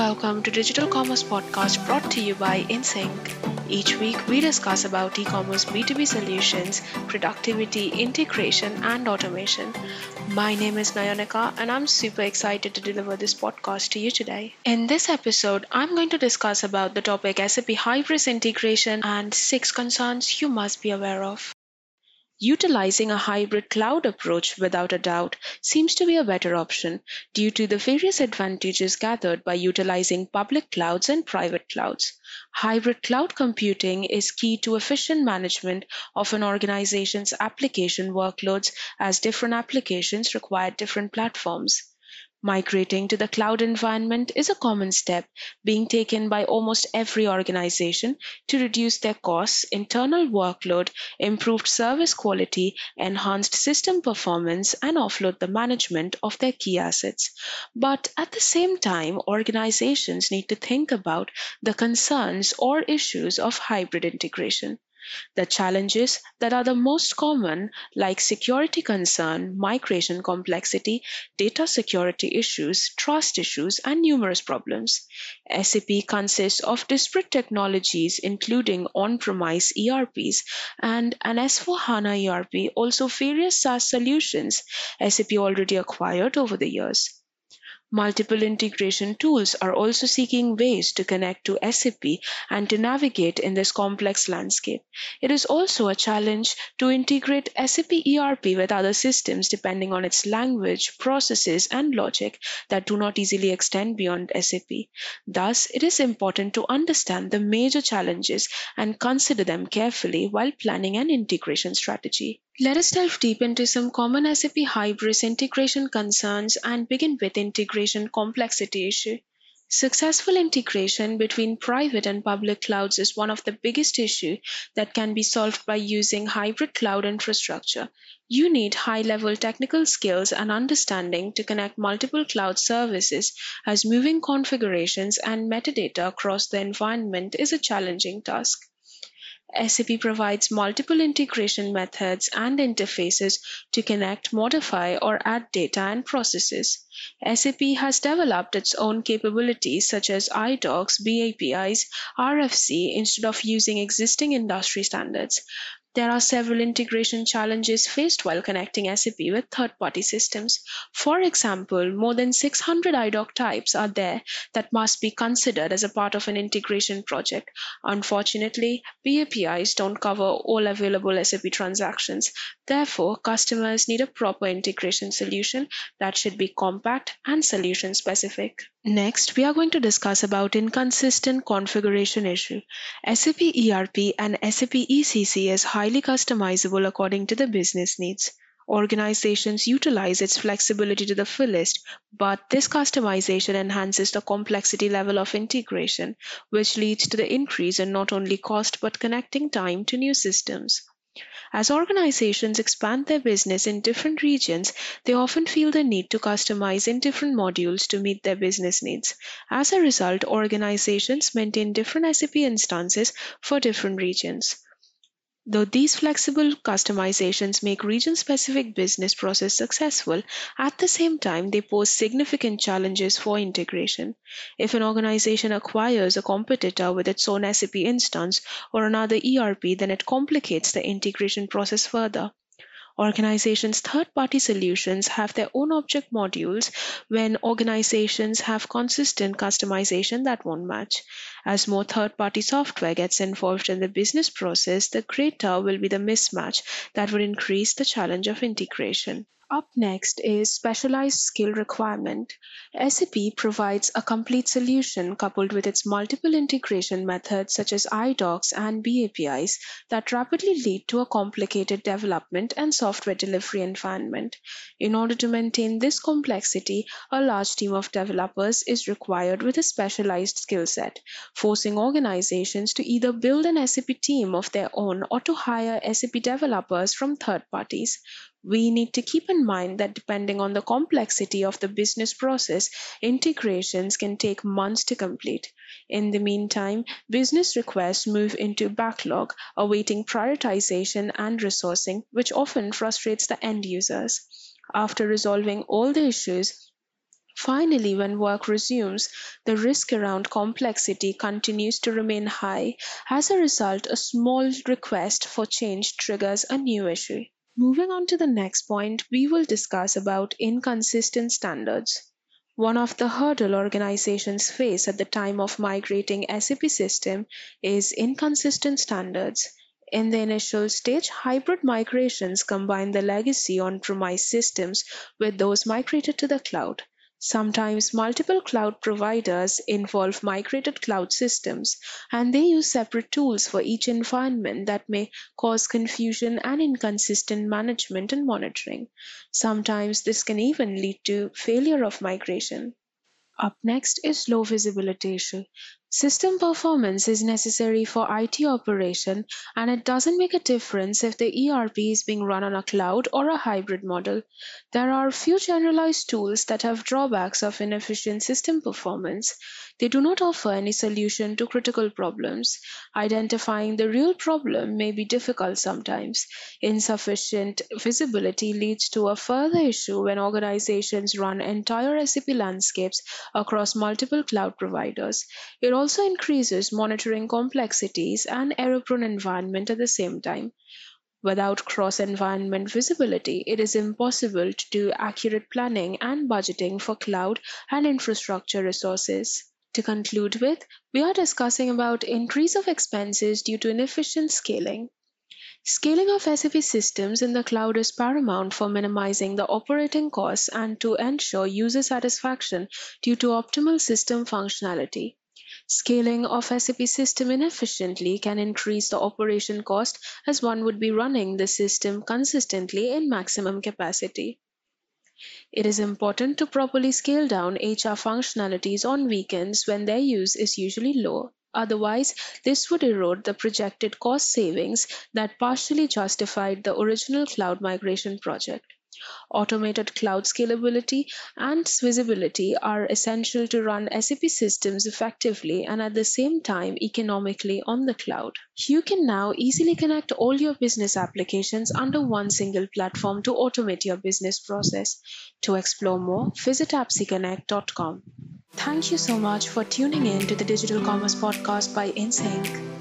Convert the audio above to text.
welcome to Digital Commerce Podcast brought to you by InSync. Each week, we discuss about e-commerce B2B solutions, productivity, integration, and automation. My name is Nayonika, and I'm super excited to deliver this podcast to you today. In this episode, I'm going to discuss about the topic SAP Hybris integration and six concerns you must be aware of. Utilizing a hybrid cloud approach without a doubt seems to be a better option due to the various advantages gathered by utilizing public clouds and private clouds. Hybrid cloud computing is key to efficient management of an organization's application workloads as different applications require different platforms. Migrating to the cloud environment is a common step being taken by almost every organization to reduce their costs, internal workload, improved service quality, enhanced system performance, and offload the management of their key assets. But at the same time, organizations need to think about the concerns or issues of hybrid integration. The challenges that are the most common, like security concern, migration complexity, data security issues, trust issues, and numerous problems. SAP consists of disparate technologies, including on premise ERPs and an S4 HANA ERP, also various SaaS solutions SAP already acquired over the years. Multiple integration tools are also seeking ways to connect to SAP and to navigate in this complex landscape. It is also a challenge to integrate SAP ERP with other systems depending on its language, processes, and logic that do not easily extend beyond SAP. Thus, it is important to understand the major challenges and consider them carefully while planning an integration strategy. Let us delve deep into some common SAP Hybris integration concerns and begin with integration complexity issue. Successful integration between private and public clouds is one of the biggest issue that can be solved by using hybrid cloud infrastructure. You need high level technical skills and understanding to connect multiple cloud services as moving configurations and metadata across the environment is a challenging task. SAP provides multiple integration methods and interfaces to connect, modify, or add data and processes. SAP has developed its own capabilities such as iDocs, BAPIs, RFC instead of using existing industry standards. There are several integration challenges faced while connecting SAP with third party systems. For example, more than 600 IDOC types are there that must be considered as a part of an integration project. Unfortunately, BAPIs don't cover all available SAP transactions. Therefore, customers need a proper integration solution that should be compact and solution specific. Next, we are going to discuss about inconsistent configuration issue. SAP ERP and SAP ECC is highly customizable according to the business needs. Organizations utilize its flexibility to the fullest, but this customization enhances the complexity level of integration, which leads to the increase in not only cost but connecting time to new systems. As organizations expand their business in different regions, they often feel the need to customize in different modules to meet their business needs. As a result, organizations maintain different SAP instances for different regions. Though these flexible customizations make region specific business process successful, at the same time they pose significant challenges for integration. If an organization acquires a competitor with its own SAP instance or another ERP, then it complicates the integration process further. Organizations' third party solutions have their own object modules when organizations have consistent customization that won't match. As more third party software gets involved in the business process, the greater will be the mismatch that would increase the challenge of integration. Up next is specialized skill requirement. SAP provides a complete solution coupled with its multiple integration methods such as iDocs and BAPIs that rapidly lead to a complicated development and software delivery environment. In order to maintain this complexity, a large team of developers is required with a specialized skill set, forcing organizations to either build an SAP team of their own or to hire SAP developers from third parties. We need to keep in mind that depending on the complexity of the business process, integrations can take months to complete. In the meantime, business requests move into backlog, awaiting prioritization and resourcing, which often frustrates the end users. After resolving all the issues, Finally, when work resumes, the risk around complexity continues to remain high. As a result, a small request for change triggers a new issue. Moving on to the next point, we will discuss about inconsistent standards. One of the hurdle organizations face at the time of migrating SAP system is inconsistent standards. In the initial stage, hybrid migrations combine the legacy on-premise systems with those migrated to the cloud. Sometimes multiple cloud providers involve migrated cloud systems, and they use separate tools for each environment that may cause confusion and inconsistent management and monitoring. Sometimes this can even lead to failure of migration. Up next is low visibility issue. System performance is necessary for IT operation and it doesn't make a difference if the ERP is being run on a cloud or a hybrid model. There are few generalized tools that have drawbacks of inefficient system performance. They do not offer any solution to critical problems. Identifying the real problem may be difficult sometimes. Insufficient visibility leads to a further issue when organizations run entire SAP landscapes across multiple cloud providers. It also increases monitoring complexities and error-prone environment at the same time. Without cross-environment visibility, it is impossible to do accurate planning and budgeting for cloud and infrastructure resources. To conclude with, we are discussing about increase of expenses due to inefficient scaling. Scaling of SAP systems in the cloud is paramount for minimizing the operating costs and to ensure user satisfaction due to optimal system functionality. Scaling of SAP system inefficiently can increase the operation cost as one would be running the system consistently in maximum capacity. It is important to properly scale down HR functionalities on weekends when their use is usually low. Otherwise, this would erode the projected cost savings that partially justified the original cloud migration project. Automated cloud scalability and visibility are essential to run SAP systems effectively and at the same time economically on the cloud. You can now easily connect all your business applications under one single platform to automate your business process. To explore more, visit appseconnect.com. Thank you so much for tuning in to the Digital Commerce Podcast by InSync.